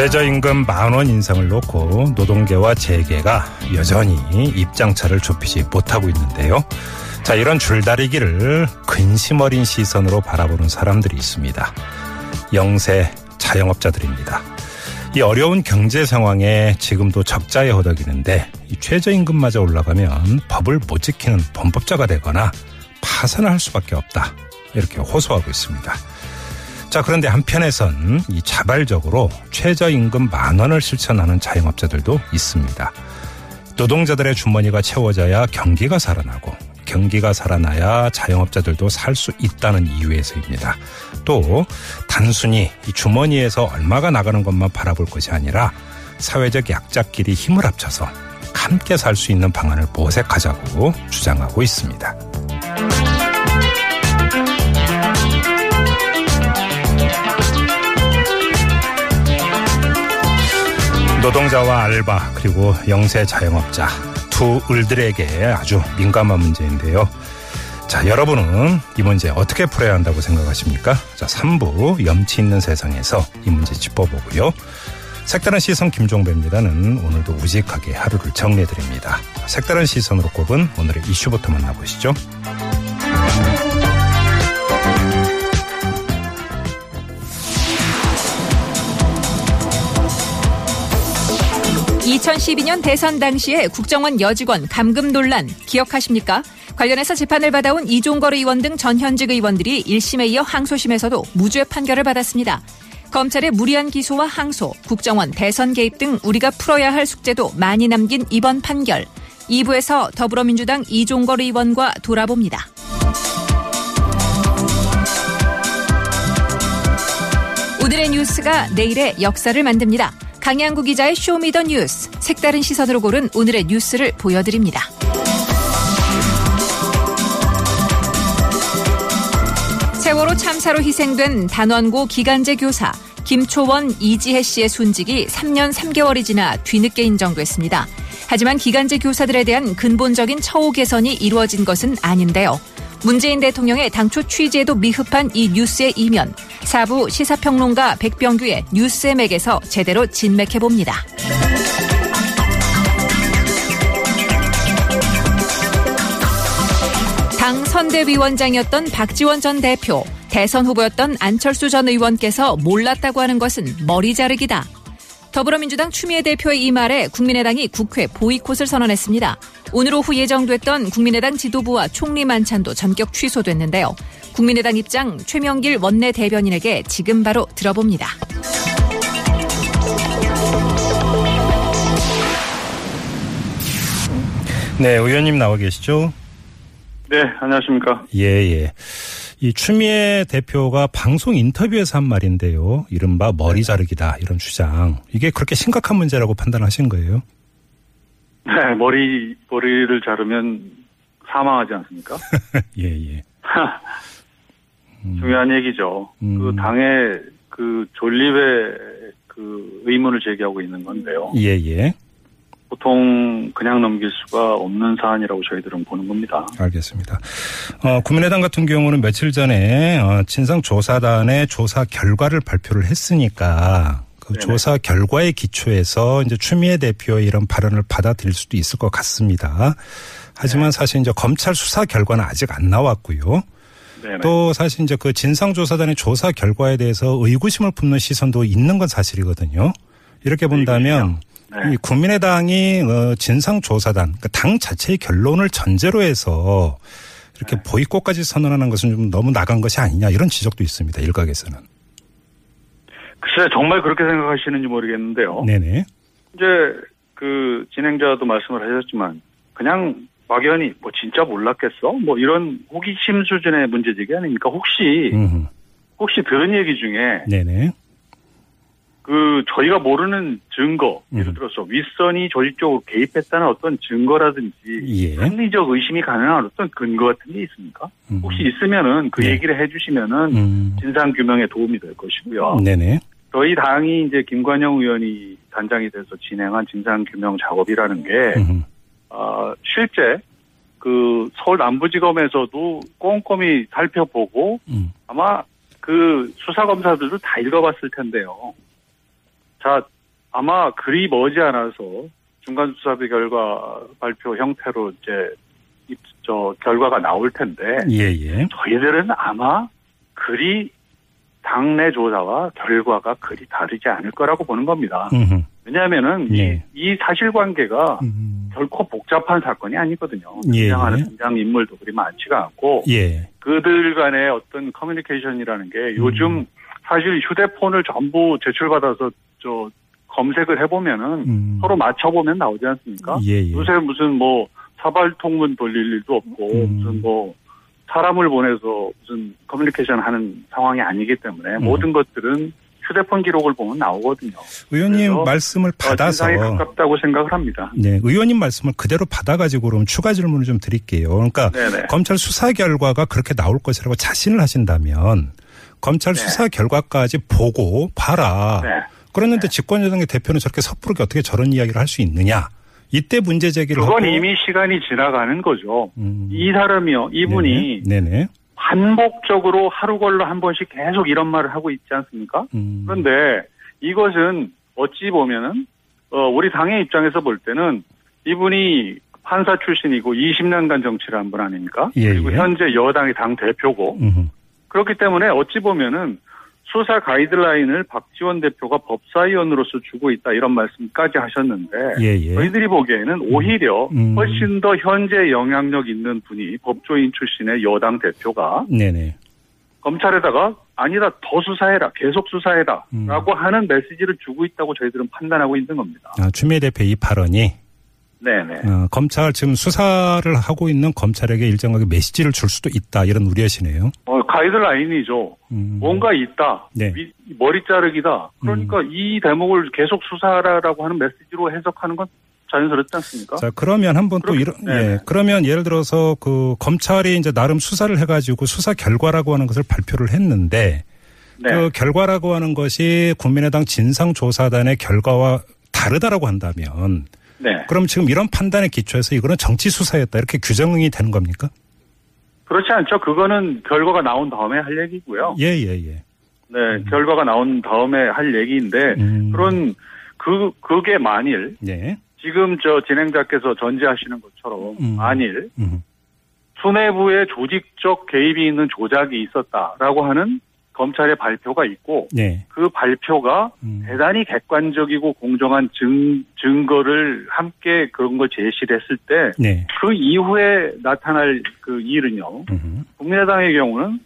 최저임금 만원 인상을 놓고 노동계와 재계가 여전히 입장차를 좁히지 못하고 있는데요. 자, 이런 줄다리기를 근심 어린 시선으로 바라보는 사람들이 있습니다. 영세 자영업자들입니다. 이 어려운 경제 상황에 지금도 적자에 허덕이는데 이 최저임금마저 올라가면 법을 못 지키는 범법자가 되거나 파산을 할 수밖에 없다. 이렇게 호소하고 있습니다. 자, 그런데 한편에선 이 자발적으로 최저임금 만 원을 실천하는 자영업자들도 있습니다. 노동자들의 주머니가 채워져야 경기가 살아나고 경기가 살아나야 자영업자들도 살 수 있다는 이유에서입니다. 또 단순히 이 주머니에서 얼마가 나가는 것만 바라볼 것이 아니라 사회적 약자끼리 힘을 합쳐서 함께 살 수 있는 방안을 모색하자고 주장하고 있습니다. 노동자와 알바 그리고 영세 자영업자 두 을들에게 아주 민감한 문제인데요. 자, 여러분은 이 문제 어떻게 풀어야 한다고 생각하십니까? 자, 3부 염치 있는 세상에서 이 문제 짚어보고요. 색다른 시선 김종배입니다는 오늘도 우직하게 하루를 정리해드립니다. 색다른 시선으로 꼽은 오늘의 이슈부터 만나보시죠. 2012년 대선 당시에 국정원 여직원 감금 논란 기억하십니까? 관련해서 재판을 받아온 이종걸 의원 등 전현직 의원들이 1심에 이어 항소심에서도 무죄 판결을 받았습니다. 검찰의 무리한 기소와 항소, 국정원 대선 개입 등 우리가 풀어야 할 숙제도 많이 남긴 이번 판결. 2부에서 더불어민주당 이종걸 의원과 돌아봅니다. 오늘의 뉴스가 내일의 역사를 만듭니다. 강양구 기자의 Show Me the 뉴스 색다른 시선으로 고른 오늘의 뉴스를 보여드립니다. 세월호 참사로 희생된 단원고 기간제 교사 김초원 이지혜 씨의 순직이 3년 3개월이 지나 뒤늦게 인정됐습니다. 하지만 기간제 교사들에 대한 근본적인 처우 개선이 이루어진 것은 아닌데요. 문재인 대통령의 당초 취재도 미흡한 이 뉴스의 이면 사부 시사평론가 백병규의 뉴스의 맥에서 제대로 진맥해봅니다. 당 선대위원장이었던 박지원 전 대표, 대선 후보였던 안철수 전 의원께서 몰랐다고 하는 것은 머리 자르기다. 더불어민주당 추미애 대표의 이 말에 국민의당이 국회 보이콧을 선언했습니다. 오늘 오후 예정됐던 국민의당 지도부와 총리 만찬도 전격 취소됐는데요. 국민의당 입장 최명길 원내 대변인에게 지금 바로 들어봅니다. 네, 의원님 나와 계시죠? 네, 안녕하십니까. 예, 예. 이 추미애 대표가 방송 인터뷰에서 한 말인데요. 이른바 머리 자르기다 이런 주장. 이게 그렇게 심각한 문제라고 판단하신 거예요? 네, 머리 머리를 자르면 사망하지 않습니까? 예, 예. 중요한 얘기죠. 음. 그 당의 그 존립의 그 의문을 제기하고 있는 건데요. 예, 예. 보통 그냥 넘길 수가 없는 사안이라고 저희들은 보는 겁니다. 알겠습니다. 어, 국민의당 같은 경우는 며칠 전에 어, 진상조사단의 조사 결과를 발표를 했으니까 그 네네. 조사 결과의 기초에서 이제 추미애 대표의 이런 발언을 받아들일 수도 있을 것 같습니다. 하지만 네. 사실 이제 검찰 수사 결과는 아직 안 나왔고요. 네네. 또 사실 이제 그 진상조사단의 조사 결과에 대해서 의구심을 품는 시선도 있는 건 사실이거든요. 이렇게 본다면 네. 이 국민의당이 어, 진상조사단, 그러니까 당 자체의 결론을 전제로 해서 이렇게 네. 보이콧까지 선언하는 것은 좀 너무 나간 것이 아니냐 이런 지적도 있습니다. 일각에서는. 글쎄 정말 그렇게 생각하시는지 모르겠는데요. 네네. 이제 그 진행자도 말씀을 하셨지만 그냥 막연히 뭐 진짜 몰랐겠어? 뭐 이런 호기심 수준의 문제제기 아닙니까? 혹시 음흠. 혹시 들은 얘기 중에 네네. 그그 저희가 모르는 증거, 예를 음. 들어서 윗선이 조직적으로 개입했다는 어떤 증거라든지 예. 합리적 의심이 가능한 어떤 근거 같은 게 있습니까? 음. 혹시 있으면은 그 네. 얘기를 해주시면은 음. 진상 규명에 도움이 될 것이고요. 네네. 저희 당이 이제 김관영 의원이 단장이 돼서 진행한 진상 규명 작업이라는 게 음. 어, 실제 그 서울 남부지검에서도 꼼꼼히 살펴보고 음. 아마 그 수사 검사들도 다 읽어봤을 텐데요. 자 아마 그리 머지않아서 중간 수사비 결과 발표 형태로 이제 입- 저 결과가 나올 텐데 예 예. 저희들은 아마 그리 당내 조사와 결과가 그리 다르지 않을 거라고 보는 겁니다. 음. 왜냐하면은 네. 이, 이 사실관계가 음. 결코 복잡한 사건이 아니거든요. 예, 등장하는 예. 등장 인물도 그리 많지가 않고 예. 그들 간의 어떤 커뮤니케이션이라는 게 음. 요즘 사실 휴대폰을 전부 제출받아서 저 검색을 해보면은 음. 서로 맞춰보면 나오지 않습니까? 예예. 요새 무슨 뭐 사발통문 돌릴 일도 없고 음. 무슨 뭐 사람을 보내서 무슨 커뮤니케이션 하는 상황이 아니기 때문에 음. 모든 것들은 휴대폰 기록을 보면 나오거든요. 의원님 말씀을 어, 받아서 진상에 가깝다고 생각을 합니다. 네, 의원님 말씀을 그대로 받아가지고 그럼 추가 질문을 좀 드릴게요. 그러니까 네네. 검찰 수사 결과가 그렇게 나올 것이라고 자신을 하신다면 검찰 네. 수사 결과까지 보고 봐라. 네. 그랬는데 집권여당의 대표는 저렇게 섣부르게 어떻게 저런 이야기를 할 수 있느냐? 이때 문제 제기를 그건 하고 이미 시간이 지나가는 거죠. 음. 이 사람이요, 이분이 네네. 네네. 반복적으로 하루 걸러 한 번씩 계속 이런 말을 하고 있지 않습니까? 음. 그런데 이것은 어찌 보면은 어, 우리 당의 입장에서 볼 때는 이분이 판사 출신이고 20년간 정치를 한 분 아닙니까? 예, 그리고 예. 현재 여당의 당 대표고 음. 그렇기 때문에 어찌 보면은 수사 가이드라인을 박지원 대표가 법사위원으로서 주고 있다 이런 말씀까지 하셨는데 예예. 저희들이 보기에는 오히려 음. 훨씬 더 현재 영향력 있는 분이 법조인 출신의 여당 대표가 네네. 검찰에다가 아니다 더 수사해라 계속 수사해라 음. 라고 하는 메시지를 주고 있다고 저희들은 판단하고 있는 겁니다. 아, 추미애 대표 이 발언이 네네. 어, 검찰 지금 수사를 하고 있는 검찰에게 일정하게 메시지를 줄 수도 있다 이런 우려시네요. 어, 가이드라인이죠. 음. 뭔가 있다. 네. 위- 머리 자르기다. 그러니까 이 대목을 계속 수사하라라고 하는 메시지로 해석하는 건 자연스럽지 않습니까? 자 그러면 한번 또 이런 네. 예 그러면 예를 들어서 그 검찰이 이제 나름 수사를 해가지고 수사 결과라고 하는 것을 발표를 했는데 네. 그 결과라고 하는 것이 국민의당 진상조사단의 결과와 다르다라고 한다면 네. 그럼 지금 이런 판단에 기초해서 이거는 정치 수사였다 이렇게 규정이 되는 겁니까? 그렇지 않죠. 그거는 결과가 나온 다음에 할 얘기고요. 예 예 예. 네. 결과가 나온 다음에 할 얘기인데 음. 그런 그 그게 만일 네. 지금 저 진행자께서 전제하시는 것처럼 음. 만일 음. 수뇌부의 조직적 개입이 있는 조작이 있었다라고 하는 검찰의 발표가 있고 네. 그 발표가 음. 대단히 객관적이고 공정한 증, 증거를 함께 그런 걸 제시를 했을 때 네. 그 이후에 나타날 그 일은요. 음. 국민의당의 경우는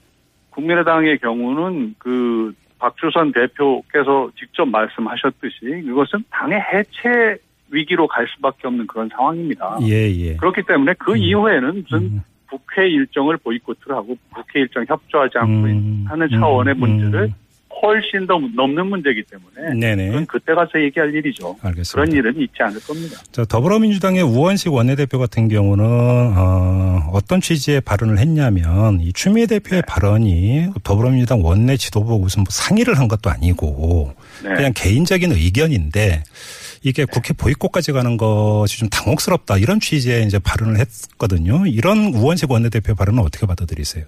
국민의당의 경우는 그 박주선 대표께서 직접 말씀하셨듯이 이것은 당의 해체 위기로 갈 수밖에 없는 그런 상황입니다. 예 예. 그렇기 때문에 그 음. 이후에는 무슨 음. 국회 일정을 보이콧을 하고 국회 일정 협조하지 않고 음. 하는 차원의 음. 문제를 훨씬 더 넘는 문제이기 때문에 네네. 그건 그때 가서 얘기할 일이죠. 알겠습니다. 그런 일은 있지 않을 겁니다. 자, 더불어민주당의 우원식 원내대표 같은 경우는 어, 어떤 취지의 발언을 했냐면 이 추미애 대표의 네. 발언이 더불어민주당 원내 지도부 무슨 뭐 상의를 한 것도 아니고 네. 그냥 개인적인 의견인데 이게 국회 보이콧까지 가는 것이 좀 당혹스럽다 이런 취지의 이제 발언을 했거든요. 이런 우원식 원내대표 발언은 어떻게 받아들이세요?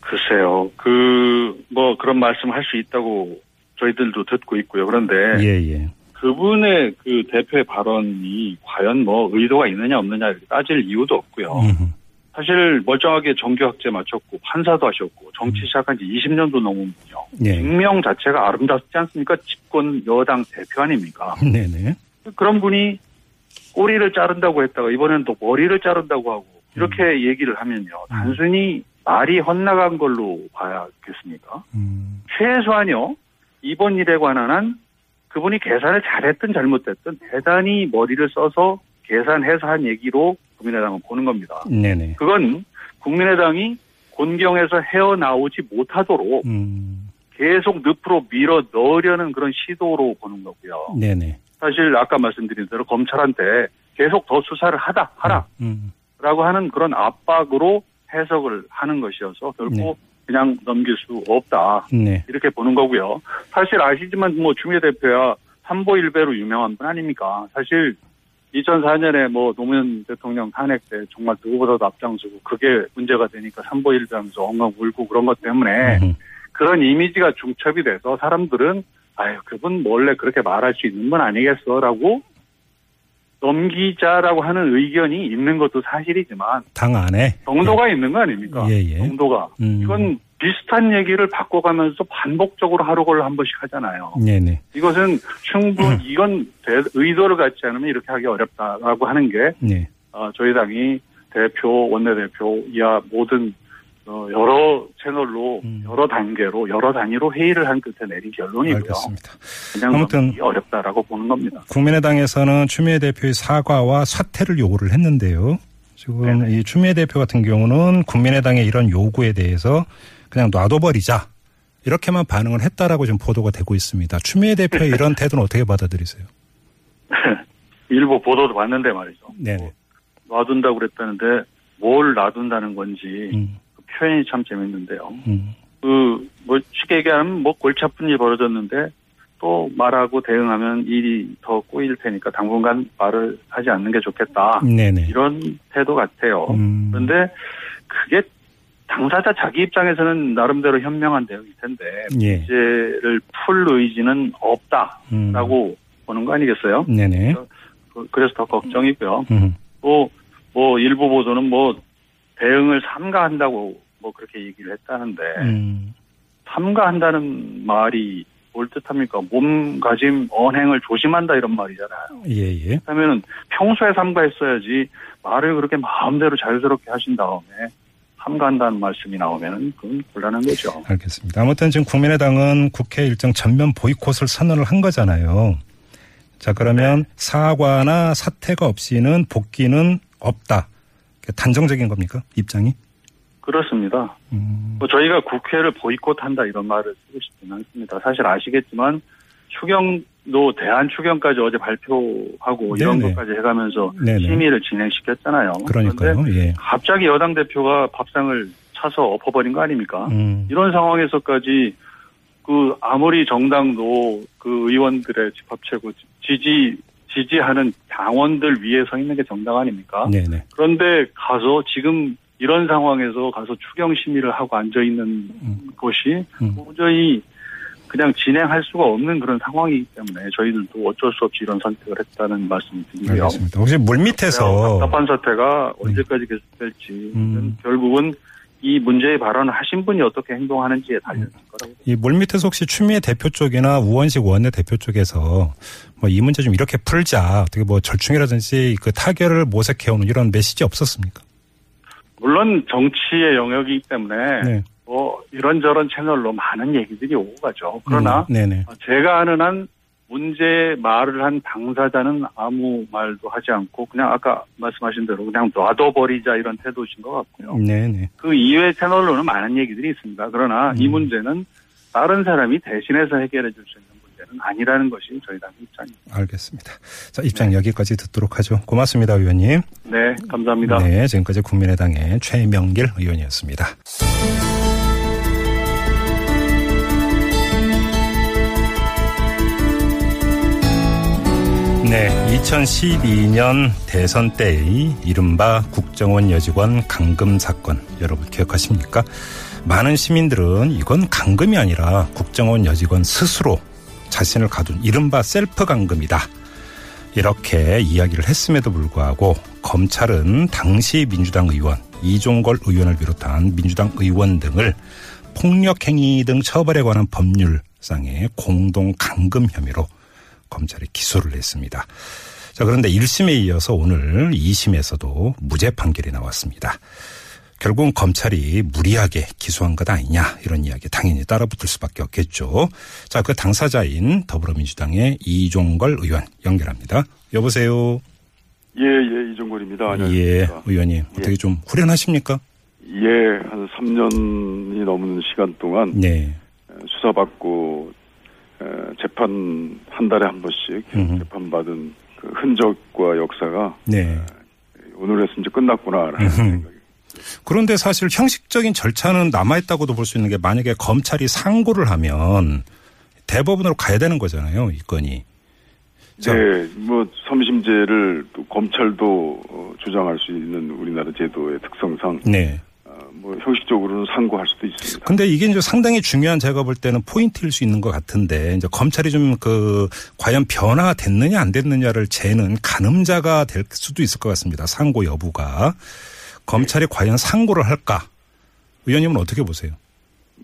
글쎄요. 그 뭐 그런 말씀할 수 있다고 저희들도 듣고 있고요. 그런데 예, 예. 그분의 그 대표의 발언이 과연 뭐 의도가 있느냐 없느냐 따질 이유도 없고요. 음, 사실 멀쩡하게 정규 학제 마쳤고 판사도 하셨고 정치 시작한 지 20년도 넘으면요. 예. 익명 자체가 아름답지 않습니까? 집권 여당 대표 아닙니까? 네네. 그런 분이 꼬리를 자른다고 했다가 이번에는 또 머리를 자른다고 하고 이렇게 음. 얘기를 하면요. 단순히 말이 헛나간 걸로 봐야겠습니까? 음, 최소한요. 이번 일에 관한 한 그분이 계산을 잘했든 잘못했든 대단히 머리를 써서 계산해서 한 얘기로 국민의당은 보는 겁니다. 네네. 그건 국민의당이 곤경에서 헤어나오지 못하도록 음, 계속 늪으로 밀어 넣으려는 그런 시도로 보는 거고요. 네네. 사실 아까 말씀드린 대로 검찰한테 계속 더 수사를 하다 하라라고 음. 하는 그런 압박으로 해석을 하는 것이어서 결국 네. 그냥 넘길 수 없다 네. 이렇게 보는 거고요. 사실 아시지만 뭐 추미애 대표야 삼보일배로 유명한 분 아닙니까? 사실 2004년에 뭐 노무현 대통령 탄핵 때 정말 누구보다도 앞장서고 그게 문제가 되니까 삼보일배하면서 엉엉 울고 그런 것 때문에 음. 그런 이미지가 중첩이 돼서 사람들은 아유 그분 원래 그렇게 말할 수 있는 분 아니겠어라고 넘기자라고 하는 의견이 있는 것도 사실이지만 당 안에. 정도가 있는 거 아닙니까? 예, 예. 정도가 음. 이건 비슷한 얘기를 바꿔가면서 반복적으로 하루걸 한 번씩 하잖아요. 네네. 이것은 충분 이건 대- 의도를 갖지 않으면 이렇게 하기 어렵다라고 하는 게 네. 어, 저희 당이 대표 원내대표 이하 모든 어, 여러 채널로 음. 여러 단계로 여러 단위로 회의를 한 끝에 내린 결론이고요. 알겠습니다. 아무튼- 어렵다라고 보는 겁니다. 국민의당에서는 추미애 대표의 사과와 사퇴를 요구를 했는데요. 지금 네네. 이 추미애 대표 같은 경우는 국민의당의 이런 요구에 대해서 그냥 놔둬버리자 이렇게만 반응을 했다라고 지금 보도가 되고 있습니다. 추미애 대표의 이런 태도는 어떻게 받아들이세요? 일부 보도도 봤는데 말이죠. 네네. 놔둔다고 그랬다는데 뭘 놔둔다는 건지 음, 그 표현이 참 재밌는데요. 음, 그, 뭐, 쉽게 얘기하면 뭐 골치 아픈 일이 벌어졌는데 또 말하고 대응하면 일이 더 꼬일 테니까 당분간 말을 하지 않는 게 좋겠다. 네네. 이런 태도 같아요. 음, 그런데 그게 당사자 자기 입장에서는 나름대로 현명한 대응일 텐데 예. 문제를 풀 의지는 없다라고 음, 보는 거 아니겠어요? 네네. 그- 그래서 더 걱정이고요. 음, 또뭐 일부 보도는 뭐 대응을 삼가한다고 뭐 그렇게 얘기를 했다는데 음, 삼가한다는 말이 뭘 뜻합니까? 몸가짐 언행을 조심한다 이런 말이잖아요. 예, 예. 그러면은 평소에 삼가했어야지 말을 그렇게 마음대로 자유스럽게 하신 다음에 삼가한다는 말씀이 나오면은 그건 곤란한 거죠. 알겠습니다. 아무튼 지금 국민의당은 국회 일정 전면 보이콧을 선언을 한 거잖아요. 자, 그러면 네. 사과나 사퇴가 없이는 복귀는 없다. 단정적인 겁니까? 입장이? 그렇습니다. 음, 뭐 저희가 국회를 보이콧한다 이런 말을 쓰고 싶지는 않습니다. 사실 아시겠지만 추경 도 대한 추경까지 어제 발표하고 이런 네네. 것까지 해가면서 네네. 심의를 진행시켰잖아요. 그런데 그러니까요. 예. 갑자기 여당 대표가 밥상을 차서 엎어버린 거 아닙니까? 음, 이런 상황에서까지 그 아무리 정당도 그 의원들의 집합체고 지지 지지하는 당원들 위에 서 있는 게 정당 아닙니까? 네네. 그런데 가서 지금 이런 상황에서 가서 추경 심의를 하고 앉아 있는 음. 것이 음. 도저히 그냥 진행할 수가 없는 그런 상황이기 때문에 저희들도 어쩔 수 없이 이런 선택을 했다는 말씀을 드리고요. 알겠습니다. 혹시 물 밑에서 답답한 사태가 언제까지 계속될지 음. 결국은 이 문제의 발언을 하신 분이 어떻게 행동하는지에 달려 있을 거라고. 이 물 밑에서 혹시 추미애 대표 쪽이나 우원식 원내 대표 쪽에서 뭐 이 문제 좀 이렇게 풀자 어떻게 뭐 절충이라든지 그 타결을 모색해오는 이런 메시지 없었습니까? 물론 정치의 영역이기 때문에 네. 뭐 이런저런 채널로 많은 얘기들이 오고 가죠. 그러나 음, 네네. 제가 아는 한 문제 말을 한 당사자는 아무 말도 하지 않고 그냥 아까 말씀하신 대로 그냥 놔둬버리자 이런 태도신 것 같고요. 네네. 그 이외 채널로는 많은 얘기들이 있습니다. 그러나 이 음. 문제는 다른 사람이 대신해서 해결해 줄 수 있는 문제는 아니라는 것이 저희 당 입장입니다. 알겠습니다. 자, 입장 여기까지 듣도록 하죠. 고맙습니다, 의원님. 네, 감사합니다. 네, 지금까지 국민의당의 최명길 의원이었습니다. 네, 2012년 대선 때의 이른바 국정원 여직원 강금 사건 여러분 기억하십니까? 많은 시민들은 이건 강금이 아니라 국정원 여직원 스스로 자신을 가둔 이른바 셀프 강금이다. 이렇게 이야기를 했음에도 불구하고 검찰은 당시 민주당 의원 이종걸 의원을 비롯한 민주당 의원 등을 폭력행위 등 처벌에 관한 법률상의 공동 감금 혐의로 검찰이 기소를 했습니다. 자, 그런데 1심에 이어서 오늘 2심에서도 무죄 판결이 나왔습니다. 결국은 검찰이 무리하게 기소한 것 아니냐 이런 이야기 당연히 따라붙을 수밖에 없겠죠. 자, 그 당사자인 더불어민주당의 이종걸 의원 연결합니다. 여보세요. 예, 예, 이종걸입니다. 예, 안녕하십니까. 의원님 어떻게 좀 후련하십니까? 예, 한 3년이 넘는 시간 동안 네, 어, 수사받고 에, 재판 한 달에 한 번씩 음흠. 재판받은 그 흔적과 역사가 네. 오늘에서 이제 끝났구나라는. 생각이 그런데 사실 형식적인 절차는 남아있다고도 볼 수 있는 게 만약에 검찰이 상고를 하면 대법원으로 가야 되는 거잖아요, 이 건이. 자, 네, 뭐 삼심제를 또 검찰도 어, 주장할 수 있는 우리나라 제도의 특성상 네. 어, 뭐 형식적으로는 상고할 수도 있습니다. 근데 이게 이제 상당히 중요한 제가 볼 때는 포인트일 수 있는 것 같은데 이제 검찰이 좀 그 과연 변화가 됐느냐 안 됐느냐를 재는 가늠자가 될 수도 있을 것 같습니다. 상고 여부가 검찰이 과연 상고를 할까? 의원님은 어떻게 보세요?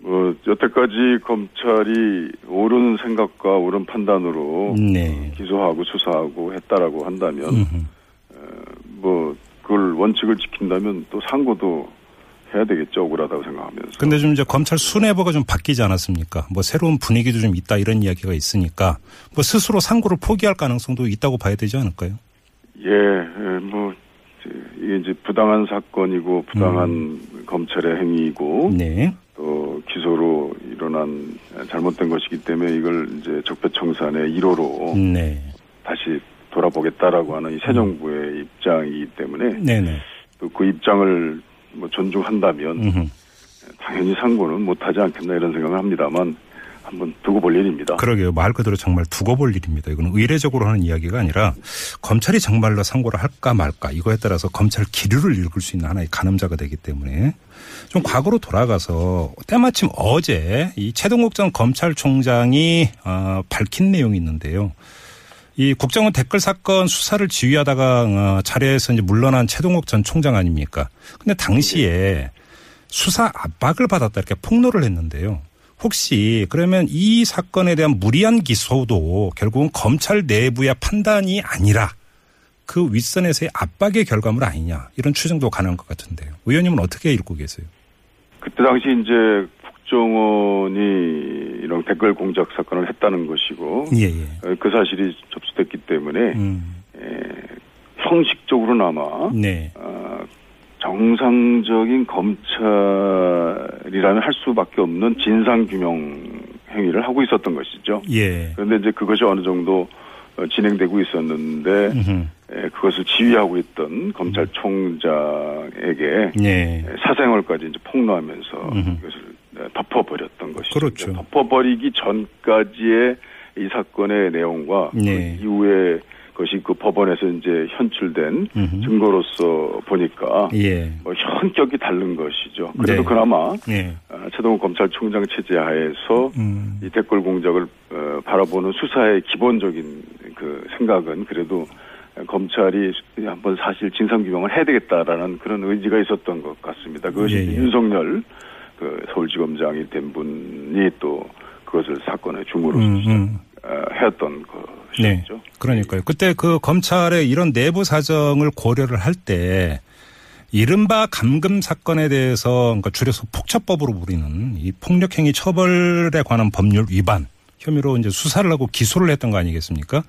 뭐 여태까지 검찰이 옳은 생각과 옳은 판단으로 네. 어, 기소하고 수사하고 했다라고 한다면 음흠. 뭐 그걸 원칙을 지킨다면 또 상고도 해야 되겠죠 억울하다고 생각하면서. 근데 좀 이제 검찰 수뇌부가 좀 바뀌지 않았습니까? 뭐 새로운 분위기도 좀 있다 이런 이야기가 있으니까 뭐 스스로 상고를 포기할 가능성도 있다고 봐야 되지 않을까요? 예, 예, 뭐 이게 이제 부당한 사건이고 부당한 검찰의 행위이고 네. 또 기소로 일어난 잘못된 것이기 때문에 이걸 이제 적폐청산의 1호로 네. 다시 돌아보겠다라고 하는 이 새 정부의 입장이기 때문에 네 네. 또 그 입장을 뭐 존중한다면 음흠. 당연히 상고는 못하지 않겠나 이런 생각을 합니다만 한번 두고 볼 일입니다. 그러게요. 말 그대로 정말 두고 볼 일입니다. 이거는 의례적으로 하는 이야기가 아니라 검찰이 정말로 상고를 할까 말까 이거에 따라서 검찰 기류를 읽을 수 있는 하나의 가늠자가 되기 때문에 좀 과거로 돌아가서 때마침 어제 이 최동욱 전 검찰총장이 어, 밝힌 내용이 있는데요. 이 국정원 댓글 사건 수사를 지휘하다가 어, 자리에서 이제 물러난 최동욱 전 총장 아닙니까? 근데 당시에 수사 압박을 받았다 이렇게 폭로를 했는데요. 혹시 그러면 이 사건에 대한 무리한 기소도 결국은 검찰 내부의 판단이 아니라 그 윗선에서의 압박의 결과물 아니냐 이런 추정도 가능한 것 같은데요. 의원님은 어떻게 읽고 계세요? 그때 당시 이제 국정원이 이런 댓글 공작 사건을 했다는 것이고 예, 예. 어, 그 사실이 접수됐기 때문에 음, 에, 형식적으로나마 네. 어, 정상적인 검찰이라면 할 수밖에 없는 진상 규명 행위를 하고 있었던 것이죠. 예. 그런데 이제 그것이 어느 정도 어, 진행되고 있었는데 음흠. 에, 그것을 지휘하고 있던 검찰총장에게 네. 사생활까지 이제 폭로하면서 음흠. 이것을 네, 덮어버렸던 것이죠. 그렇죠. 덮어버리기 전까지의 이 사건의 내용과 네. 그 이후에 것이 그 법원에서 이제 현출된 음흠. 증거로서 보니까 예. 뭐 현격이 다른 것이죠. 그래도 네. 그나마 예. 어, 최동욱 검찰총장 체제 하에서 음. 이 댓글 공작을 어, 바라보는 수사의 기본적인 그 생각은 그래도 검찰이 한번 사실 진상 규명을 해야 되겠다라는 그런 의지가 있었던 것 같습니다. 그것이 예, 예. 윤석열 그 서울지검장이 된 분이 또 그것을 사건의 중으로 음, 음. 어, 해왔던 네. 것이죠. 그러니까요. 그때 그 검찰의 이런 내부 사정을 고려를 할 때 이른바 감금 사건에 대해서 그러니까 줄여서 폭처법으로 부리는 이 폭력행위 처벌에 관한 법률 위반 혐의로 이제 수사를 하고 기소를 했던 거 아니겠습니까?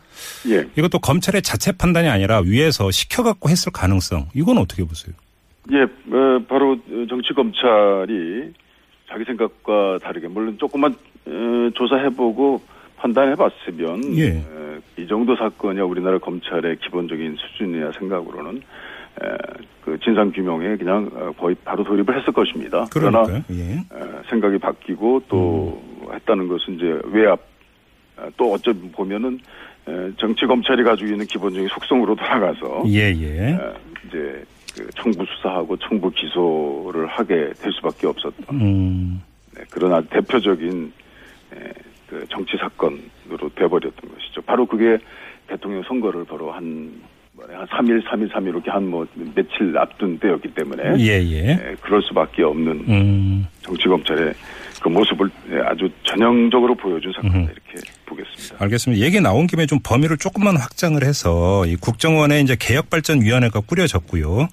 예. 이것도 검찰의 자체 판단이 아니라 위에서 시켜갖고 했을 가능성 이건 어떻게 보세요? 예, 어, 바로 정치 검찰이 자기 생각과 다르게 물론 조금만 어, 조사해보고 판단해봤으면 예. 어, 이 정도 사건이 우리나라 검찰의 기본적인 수준이야 생각으로는 에, 그 진상 규명에 그냥 어, 거의 바로 돌입을 했을 것입니다. 그러나. 예. 에, 생각이 바뀌고 또 음. 했다는 것은 이제 외압 어, 또 어쩌 보면은 에, 정치 검찰이 가지고 있는 기본적인 속성으로 돌아가서 예, 예. 어, 이제 그 청부 수사하고 청부 기소를 하게 될 수밖에 없었던 음. 네, 그런 아주 대표적인 에, 그 정치 사건으로 돼버렸던 것이죠. 바로 그게 대통령 선거를 바로 한, 한 3일, 3일, 3일 이렇게 한 뭐 며칠 앞둔 때였기 때문에 예, 예. 에, 그럴 수밖에 없는 음. 정치 검찰의 그 모습을 에, 아주 전형적으로 보여준 사건이다. 이렇게 보겠습니다. 알겠습니다. 얘기 나온 김에 좀 범위를 조금만 확장을 해서 이 국정원에 이제 개혁발전위원회가 꾸려졌고요.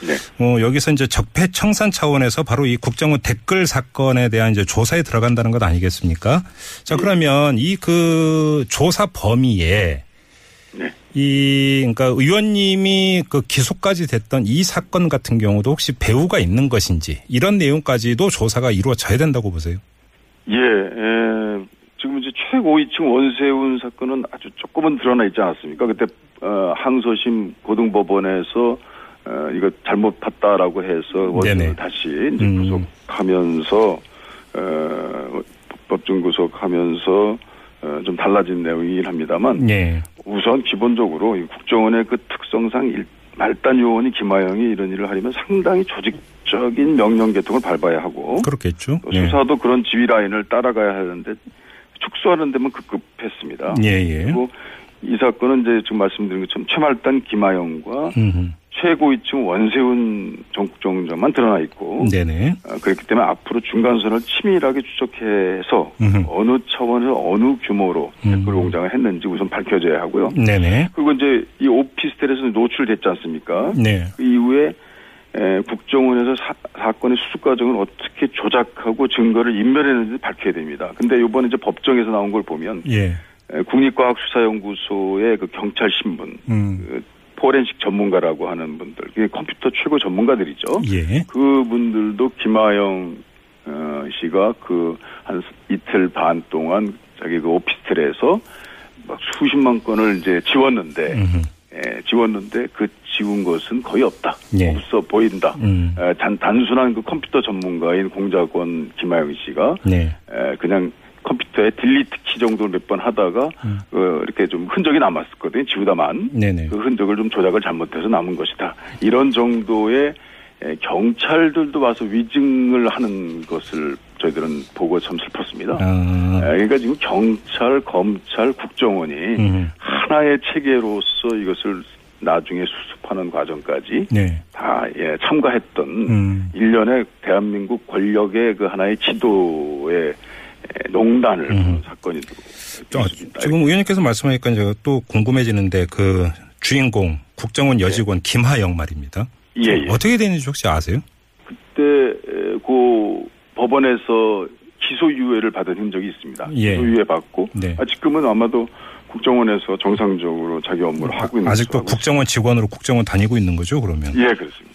네. 어, 여기서 이제 적폐 청산 차원에서 바로 이 국정원 댓글 사건에 대한 이제 조사에 들어간다는 것 아니겠습니까? 자, 그러면 이그 조사 범위에 네. 이 그러니까 의원님이 그 기소까지 됐던 이 사건 같은 경우도 혹시 배후가 있는 것인지 이런 내용까지도 조사가 이루어져야 된다고 보세요. 예, 에, 지금 이제 최고 2층 원세훈 사건은 아주 조금은 드러나 있지 않았습니까? 그때 어, 항소심 고등법원에서 어, 이거 잘못 봤다라고 해서 네네. 다시 이제 음. 구속하면서 어, 법정 구속하면서 어, 좀 달라진 내용이긴 합니다만 예. 우선 기본적으로 이 국정원의 그 특성상 일- 말단 요원이 김하영이 이런 일을 하려면 상당히 조직적인 명령 계통을 밟아야 하고 그렇겠죠. 또 예. 수사도 그런 지휘 라인을 따라가야 하는데 축소하는 데만 급급했습니다. 예, 예. 그리고 이 사건은 이제 지금 말씀드린 것처럼 최말단 김하영과 음흠. 최고 2층 원세훈 정국정자만 드러나 있고 네네. 어, 그렇기 때문에 앞으로 중간선을 치밀하게 추적해서 음흠. 어느 차원에서 어느 규모로 음. 댓글 공장을 했는지 우선 밝혀져야 하고요. 네네. 그리고 이제 이 오피스텔에서 노출됐지 않습니까? 네. 그 이후에 에, 국정원에서 사, 건의 수습 과정을 어떻게 조작하고 증거를 인멸했는지 밝혀야 됩니다. 근데 이번에 이제 법정에서 나온 걸 보면 예. 에, 국립과학수사연구소의 그 경찰 신분, 음. 그 포렌식 전문가라고 하는 분들, 그게 컴퓨터 최고 전문가들이죠. 예. 그분들도 김하영 어, 씨가 그 한 이틀 반 동안 자기 그 오피스텔에서 막 수십만 건을 이제 지웠는데 음흠. 예, 지웠는데 그 지운 것은 거의 없다. 예. 없어 보인다. 음. 에, 단, 단순한 그 컴퓨터 전문가인 공작원 김하영 씨가 네. 에, 그냥 컴퓨터에 딜리트 키 정도를 몇 번 하다가 음. 어, 이렇게 좀 흔적이 남았었거든요. 지우다만 네네. 그 흔적을 좀 조작을 잘못해서 남은 것이다. 이런 정도의 에, 경찰들도 와서 위증을 하는 것을 저희들은 보고 참 슬펐습니다. 아. 에, 그러니까 지금 경찰, 검찰, 국정원이 음. 하나의 체계로서 이것을 나중에 수습하는 과정까지 네. 다 예, 참가했던 음. 일련의 대한민국 권력의 그 하나의 지도의 에, 농단을 음. 사건이 저, 지금 의원님께서 말씀하니까 제가 또 궁금해지는데 그 주인공 국정원 여직원 김하영 말입니다. 예, 예. 어떻게 되는지 혹시 아세요? 그때 에, 그 법원에서 기소유예를 받은 흔적이 있습니다. 예. 기소유예 받고 네. 아, 지금은 아마도 국정원에서 정상적으로 자기 업무를 하고 있는 아직도 국정원 직원으로 국정원 다니고 있는 거죠, 그러면? 있습니다. 예, 그렇습니다.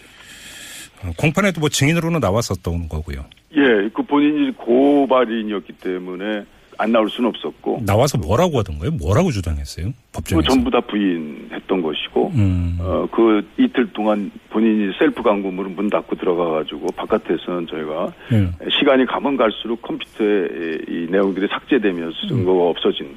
어, 공판에도 뭐 증인으로는 나왔었던 거고요. 예, 그 본인이 고발인이었기 때문에 안 나올 수는 없었고 나와서 뭐라고 하던가요? 뭐라고 주장했어요? 그 법정에서. 전부 다 부인했던 것이고 음. 어, 그 이틀 동안 본인이 셀프 감금으로 문 닫고 들어가가지고 바깥에서는 저희가 예. 시간이 가면 갈수록 컴퓨터에 이 내용들이 삭제되면서 증거가 없어진.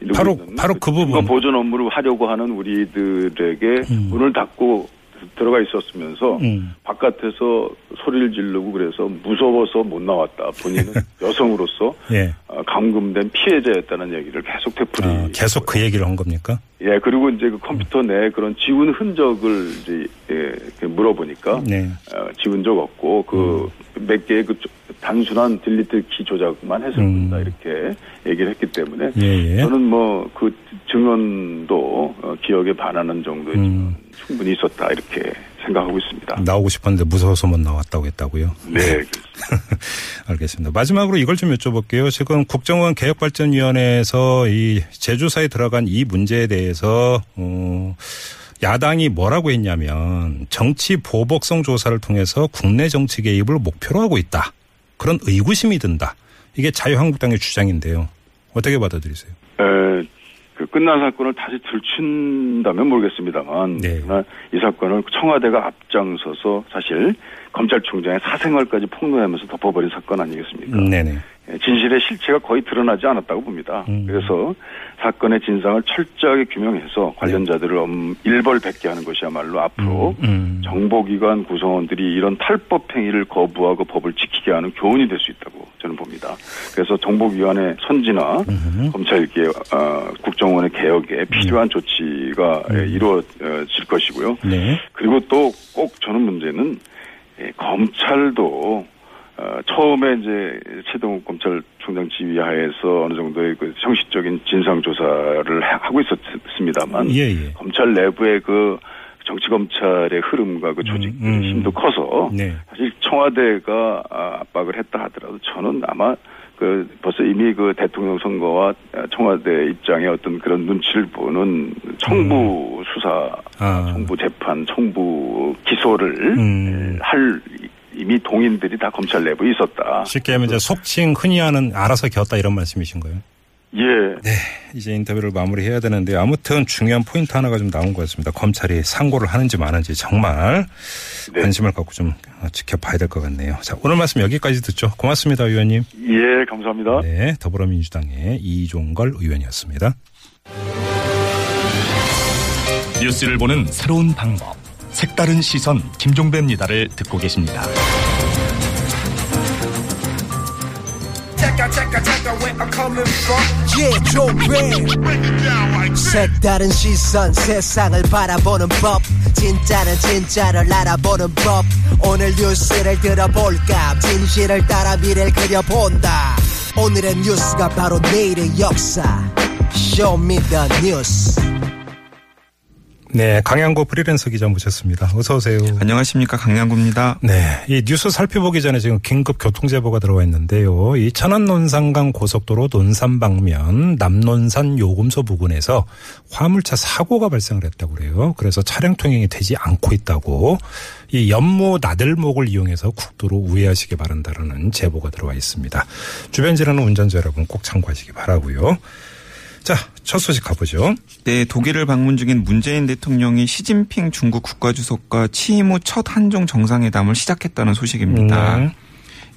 이러고 음. 바로- 바로 그 부분. 보존 업무를 하려고 하는 우리들에게 음. 문을 닫고 들어가 있었으면서 음. 바깥에서 소리를 지르고 그래서 무서워서 못 나왔다. 본인은 여성으로서 예. 어, 감금된 피해자였다는 얘기를 계속 되풀이. 아, 계속 그 얘기를 한 겁니까? 예, 그리고 이제 그 컴퓨터 내에 그런 지운 흔적을 이제 예, 물어보니까 네. 어, 지운 적 없고 그몇 개의 그 조- 단순한 딜리트 키 조작만 했을 음. 뿐이다 이렇게 얘기를 했기 때문에 예, 예. 저는 뭐 그 증언도 어, 기억에 반하는 정도의 음. 충분히 있었다 이렇게 생각하고 있습니다. 나오고 싶었는데 무서워서 못 나왔다고 했다고요? 네, 알겠습니다. 마지막으로 이걸 좀 여쭤볼게요. 지금 국정원 개혁발전위원회에서 이 제조사에 들어간 이 문제에 대해서 어, 야당이 뭐라고 했냐면 정치 보복성 조사를 통해서 국내 정치 개입을 목표로 하고 있다. 그런 의구심이 든다. 이게 자유한국당의 주장인데요. 어떻게 받아들이세요? 에, 그 끝난 사건을 다시 들춘다면 모르겠습니다만 네. 이 사건을 청와대가 앞장서서 사실 검찰총장의 사생활까지 폭로하면서 덮어버린 사건 아니겠습니까? 네네. 예, 진실의 실체가 거의 드러나지 않았다고 봅니다. 음. 그래서 사건의 진상을 철저하게 규명해서 관련자들을 엄- 일벌백계 하는 것이야말로 앞으로 음. 정보기관 구성원들이 이런 탈법 행위를 거부하고 법을 지키게 하는 교훈이 될 수 있다고 저는 봅니다. 그래서 정보기관의 선진화, 음흠. 검찰 개혁, 어, 국정원의 개혁에 필요한 조치가 예, 이루어질 것이고요. 네. 그리고 또 꼭 저는 문제는 예, 검찰도 어, 처음에 이제 최동욱 검찰총장 지휘하에서 어느 정도의 그 형식적인 진상 조사를 하- 하고 있었습니다만 예, 예. 검찰 내부의 그 정치 검찰의 흐름과 그 조직 음, 음. 힘도 커서 네. 사실 청와대가 아, 압박을 했다 하더라도 저는 아마 그 벌써 이미 그 대통령 선거와 청와대 입장의 어떤 그런 눈치를 보는 청부 수사, 아. 청부 재판, 청부 기소를 음. 할 이미 동인들이 다 검찰 내부에 있었다. 쉽게 하면 이제 속칭 흔히 하는 알아서 겼다 이런 말씀이신 거예요? 예. 네, 이제 인터뷰를 마무리해야 되는데 아무튼 중요한 포인트 하나가 좀 나온 것 같습니다. 검찰이 상고를 하는지 마는지 정말 네. 관심을 갖고 좀 지켜봐야 될 것 같네요. 자, 오늘 말씀 여기까지 듣죠. 고맙습니다, 의원님. 예, 감사합니다. 네, 더불어민주당의 이종걸 의원이었습니다. 뉴스를 보는 새로운 방법. 색다른 시선 김종배입니다를 듣고 계십니다. 색다른 시선, 세상을 바라보는 법. 진짜는 진짜를 알아보는 법. 오늘 뉴스를 들어볼까? 진실을 따라 미래를 그려본다. 오늘의 뉴스가 바로 내일의 역사. Show Me the 뉴스. 네, 강양구 프리랜서 기자 모셨습니다. 어서 오세요. 안녕하십니까 강양구입니다. 네, 이 뉴스 살펴보기 전에 지금 긴급 교통 제보가 들어와 있는데요. 이 천안 논산간 고속도로 논산 방면 남논산 요금소 부근에서 화물차 사고가 발생을 했다고 그래요. 그래서 차량 통행이 되지 않고 있다고 이 연모 나들목을 이용해서 국도로 우회하시기 바란다라는 제보가 들어와 있습니다. 주변 지나는 운전자 여러분 꼭 참고하시기 바라고요. 자, 첫 소식 가보죠. 네, 독일을 방문 중인 문재인 대통령이 시진핑 중국 국가주석과 취임 후 첫 한중 정상회담을 시작했다는 소식입니다. 네.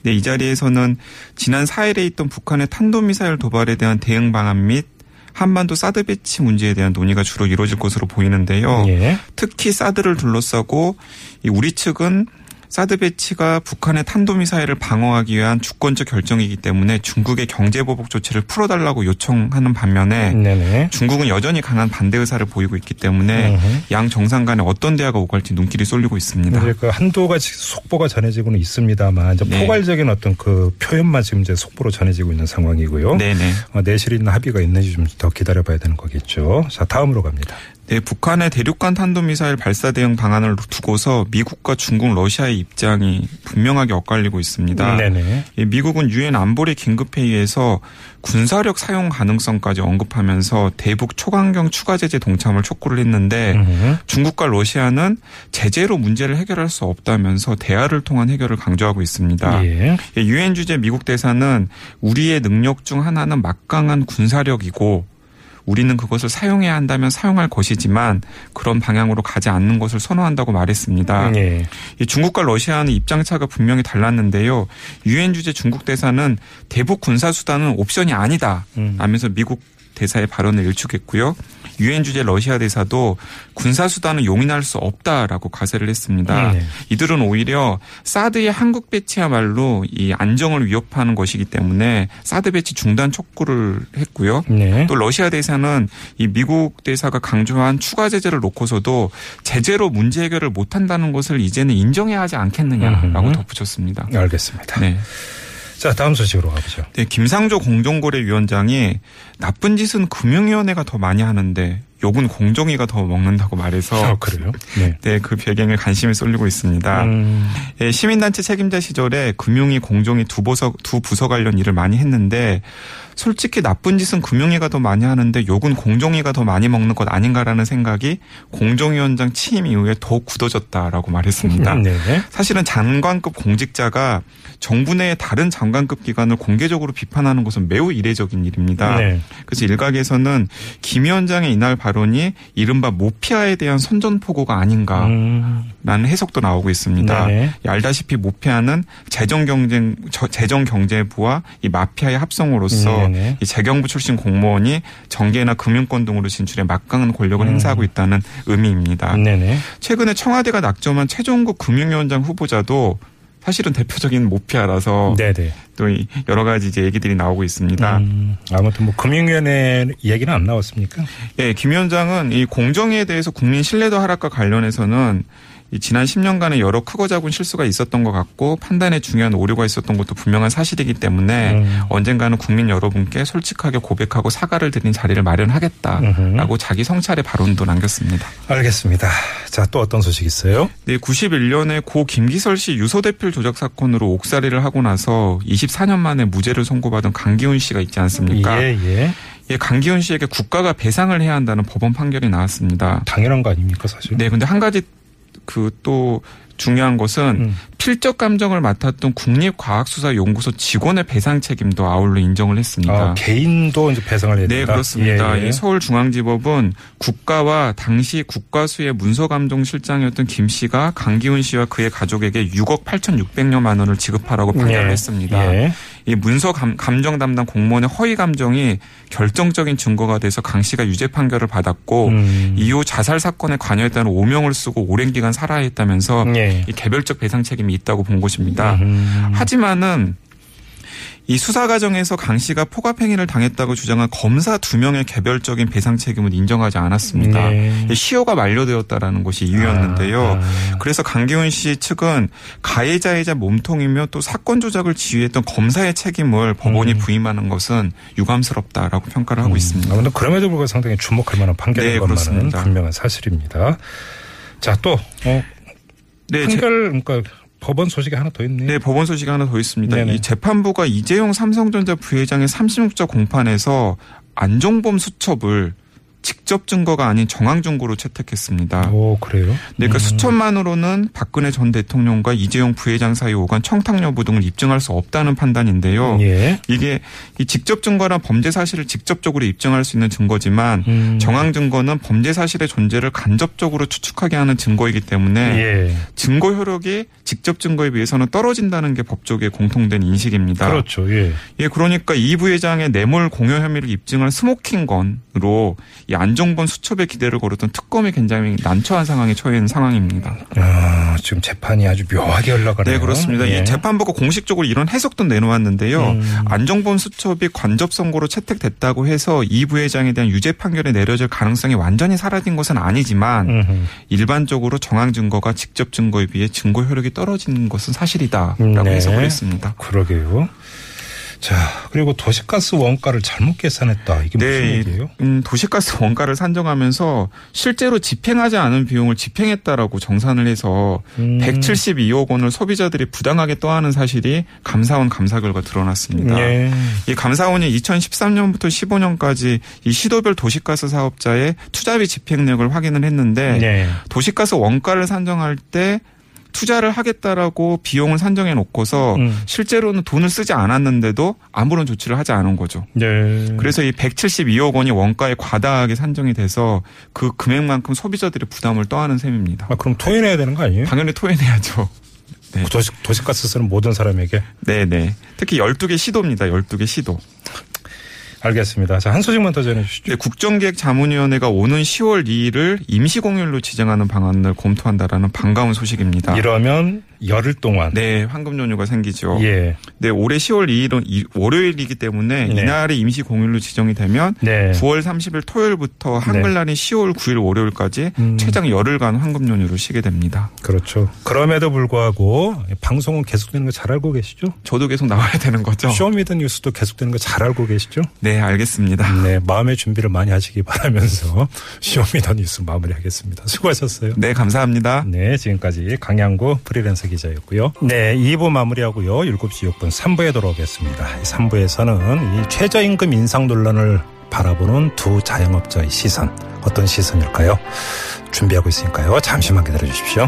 네, 이 자리에서는 지난 4일에 있던 북한의 탄도미사일 도발에 대한 대응 방안 및 한반도 사드 배치 문제에 대한 논의가 주로 이루어질 것으로 보이는데요. 예. 특히 사드를 둘러싸고 이 우리 측은 사드 배치가 북한의 탄도미사일을 방어하기 위한 주권적 결정이기 때문에 중국의 경제보복 조치를 풀어달라고 요청하는 반면에 네네. 중국은 여전히 강한 반대 의사를 보이고 있기 때문에 음흠. 양 정상 간에 어떤 대화가 오갈지 눈길이 쏠리고 있습니다. 이제 그 한두 가지 속보가 전해지고는 있습니다만 이제 네. 포괄적인 어떤 그 표현만 지금 이제 속보로 전해지고 있는 상황이고요. 네네. 어, 내실 있는 합의가 있는지 좀 더 기다려봐야 되는 거겠죠. 자 다음으로 갑니다. 네, 북한의 대륙간 탄도미사일 발사 대응 방안을 두고서 미국과 중국, 러시아의 입장이 분명하게 엇갈리고 있습니다. 네네. 이 미국은 유엔 안보리 긴급회의에서 군사력 사용 가능성까지 언급하면서 대북 초강경 추가 제재 동참을 촉구를 했는데 음흠. 중국과 러시아는 제재로 문제를 해결할 수 없다면서 대화를 통한 해결을 강조하고 있습니다. 예. 유엔 주재 미국 대사는 우리의 능력 중 하나는 막강한 군사력이고 우리는 그것을 사용해야 한다면 사용할 것이지만 그런 방향으로 가지 않는 것을 선호한다고 말했습니다. 예. 이 중국과 러시아는 입장차가 분명히 달랐는데요. 유엔 주재 중국 대사는 대북 군사 수단은 옵션이 아니다. 음. 라면서 미국 대사의 발언을 일축했고요. 유엔 주재 러시아 대사도 군사 수단은 용인할 수 없다라고 가세를 했습니다. 네. 이들은 오히려 사드의 한국 배치야말로 이 안정을 위협하는 것이기 때문에 사드 배치 중단 촉구를 했고요. 네. 또 러시아 대사는 이 미국 대사가 강조한 추가 제재를 놓고서도 제재로 문제 해결을 못 한다는 것을 이제는 인정해야 하지 않겠느냐라고. 덧붙였습니다. 알겠습니다. 네. 자 다음 소식으로 가보죠. 네, 김상조 공정거래위원장이 나쁜 짓은 금융위원회가 더 많이 하는데 욕은 공정위가 더 먹는다고 말해서 어, 그래요? 네. 네, 그 배경에 관심이 쏠리고 있습니다. 음, 예, 시민단체 책임자 시절에 금융위 공정위 두 부서 두 부서 관련 일을 많이 했는데 솔직히 나쁜 짓은 금융위가 더 많이 하는데 욕은 공정위가 더 많이 먹는 것 아닌가라는 생각이 공정위원장 취임 이후에 더욱 굳어졌다라고 말했습니다. 네. 사실은 장관급 공직자가 정부 내의 다른 장관급 기관을 공개적으로 비판하는 것은 매우 이례적인 일입니다. 네. 그래서 일각에서는 김 위원장의 이날 발언이 이른바 모피아에 대한 선전포고가 아닌가라는 음, 해석도 나오고 있습니다. 이 알다시피 모피아는 재정 경쟁 저- 재정 경제부와 이 마피아의 합성으로서 네네. 이 재경부 출신 공무원이 정계나 금융권 등으로 진출해 막강한 권력을 음. 행사하고 있다는 의미입니다. 네네. 최근에 청와대가 낙점한 최종국 금융위원장 후보자도 사실은 대표적인 모피아라서 네네. 또이 여러 가지 이제 얘기들이 나오고 있습니다. 음, 아무튼 뭐 금융위원회 얘기는 안 나왔습니까? 예, 김 위원장은 이 공정위에 대해서 국민 신뢰도 하락과 관련해서는 이 지난 10년간에 여러 크고 작은 실수가 있었던 것 같고 판단에 중요한 오류가 있었던 것도 분명한 사실이기 때문에 음. 언젠가는 국민 여러분께 솔직하게 고백하고 사과를 드린 자리를 마련하겠다라고 자기 성찰의 발언도 남겼습니다. 알겠습니다. 자, 또 어떤 소식 있어요? 네, 91년에 고 김기설 씨 유서대필 조작 사건으로 옥살이를 하고 나서 24년 만에 무죄를 선고받은 강기훈 씨가 있지 않습니까? 예, 예. 예, 강기훈 씨에게 국가가 배상을 해야 한다는 법원 판결이 나왔습니다. 당연한 거 아닙니까, 사실? 네, 근데 한 가지 그 또 중요한 것은 음. 실적 감정을 맡았던 국립과학수사연구소 직원의 배상 책임도 아울러 인정을 했습니다. 아, 개인도 이제 배상을 해야 네. 그렇습니다. 예, 예. 이 서울중앙지법은 국가와 당시 국가수의 문서감정실장이었던 김 씨가 강기훈 씨와 그의 가족에게 6억 8,600여만 원을 지급하라고 판결을 예. 했습니다. 예. 이 문서 감, 정 담당 공무원의 허위 감정이 결정적인 증거가 돼서 강 씨가 유죄 판결을 받았고 음. 이후 자살 사건에 관여했다는 오명을 쓰고 오랜 기간 살아야 했다면서 예. 이 개별적 배상 책임이 있다고 본 것입니다. 음. 하지만은 이 수사 과정에서 강 씨가 포갑행위를 당했다고 주장한 검사 두 명의 개별적인 배상 책임은 인정하지 않았습니다. 네. 이 시효가 만료되었다라는 것이 이유였는데요. 아. 그래서 강기훈 씨 측은 가해자이자 몸통이며 또 사건 조작을 지휘했던 검사의 책임을 법원이 음. 부임하는 것은 유감스럽다라고 평가를 하고 있습니다. 아무튼 그럼에도 불구하고 상당히 주목할 만한 판결인 네, 것만은. 분명한 사실입니다. 자, 또 어, 네, 제- 판결 그러니까 법원 소식이 하나 더 있네요. 네, 법원 소식이 하나 더 있습니다. 네네. 이 재판부가 이재용 삼성전자 부회장의 36자 공판에서 안종범 수첩을 직접 증거가 아닌 정황 증거로 채택했습니다. 오, 그래요? 네, 그러니까 음. 수첩만으로는 박근혜 전 대통령과 이재용 부회장 사이 오간 청탁 여부 등을 입증할 수 없다는 판단인데요. 예. 이게 이 직접 증거란 범죄 사실을 직접적으로 입증할 수 있는 증거지만 음. 정황 증거는 범죄 사실의 존재를 간접적으로 추측하게 하는 증거이기 때문에 예. 증거 효력이 직접 증거에 비해서는 떨어진다는 게 법조계의 공통된 인식입니다. 그렇죠. 예. 예, 그러니까 이 부회장의 뇌물 공여 혐의를 입증한 smoking gun으로 이 안종범 수첩에 기대를 걸었던 특검이 굉장히 난처한 상황에 처해 있는 상황입니다. 아, 지금 재판이 아주 묘하게 흘러가네요. 네, 그렇습니다. 예. 이 재판부가 공식적으로 이런 해석도 내놓았는데요. 음. 안종범 수첩이 간접 증거로 채택됐다고 해서 이 부회장에 대한 유죄 판결이 내려질 가능성이 완전히 사라진 것은 아니지만 음흠. 일반적으로 정황 증거가 직접 증거에 비해 증거 효력이 떨어지는 것은 사실이다라고 네. 해석을 했습니다. 그러게요. 자, 그리고 도시가스 원가를 잘못 계산했다. 이게 무슨 네, 얘기예요? 음, 도시가스 원가를 산정하면서 실제로 집행하지 않은 비용을 집행했다라고 정산을 해서 음. 172억 원을 소비자들이 부당하게 떠하는 사실이 감사원 감사 결과 드러났습니다. 예. 이 감사원이 2013년부터 15년까지 이 시도별 도시가스 사업자의 투자비 집행력을 확인을 했는데 네. 도시가스 원가를 산정할 때 투자를 하겠다라고 비용을 산정해 놓고서 음. 실제로는 돈을 쓰지 않았는데도 아무런 조치를 하지 않은 거죠. 네. 그래서 이 172억 원이 원가에 과다하게 산정이 돼서 그 금액만큼 소비자들이 부담을 떠하는 셈입니다. 아, 그럼 토해내야 되는 거 아니에요? 당연히 토해내야죠. 네. 도시, 도시가스 쓰는 모든 사람에게. 네네. 특히 12개 시도입니다. 12개 시도. 알겠습니다. 자, 한 소식만 더 전해주시죠. 네, 국정기획자문위원회가 오는 10월 2일을 임시공휴일로 지정하는 방안을 검토한다라는 반가운 소식입니다. 이러면 열흘 동안. 네, 황금 연휴가 생기죠. 예. 네, 올해 10월 2일은 이- 월요일이기 때문에 네. 이날이 임시 공휴일로 지정이 되면 네. 9월 30일 토요일부터 한글날인 10월 9일 월요일까지 음. 최장 열흘간 황금 연휴를 쉬게 됩니다. 그렇죠. 그럼에도 불구하고 방송은 계속되는 거 잘 알고 계시죠? 저도 계속 나와야 되는 거죠? 쇼미더 뉴스도 계속되는 거 잘 알고 계시죠? 네, 알겠습니다. 네, 마음의 준비를 많이 하시기 바라면서 쇼미더 뉴스 마무리하겠습니다. 수고하셨어요. 네, 감사합니다. 네, 지금까지 강양구 프리랜서 기자였고요. 네, 2부 마무리하고요. 7시 6분 3부에 돌아오겠습니다. 3부에서는 이 최저임금 인상 논란을 바라보는 두 자영업자의 시선, 어떤 시선일까요? 준비하고 있으니까요. 잠시만 기다려 주십시오.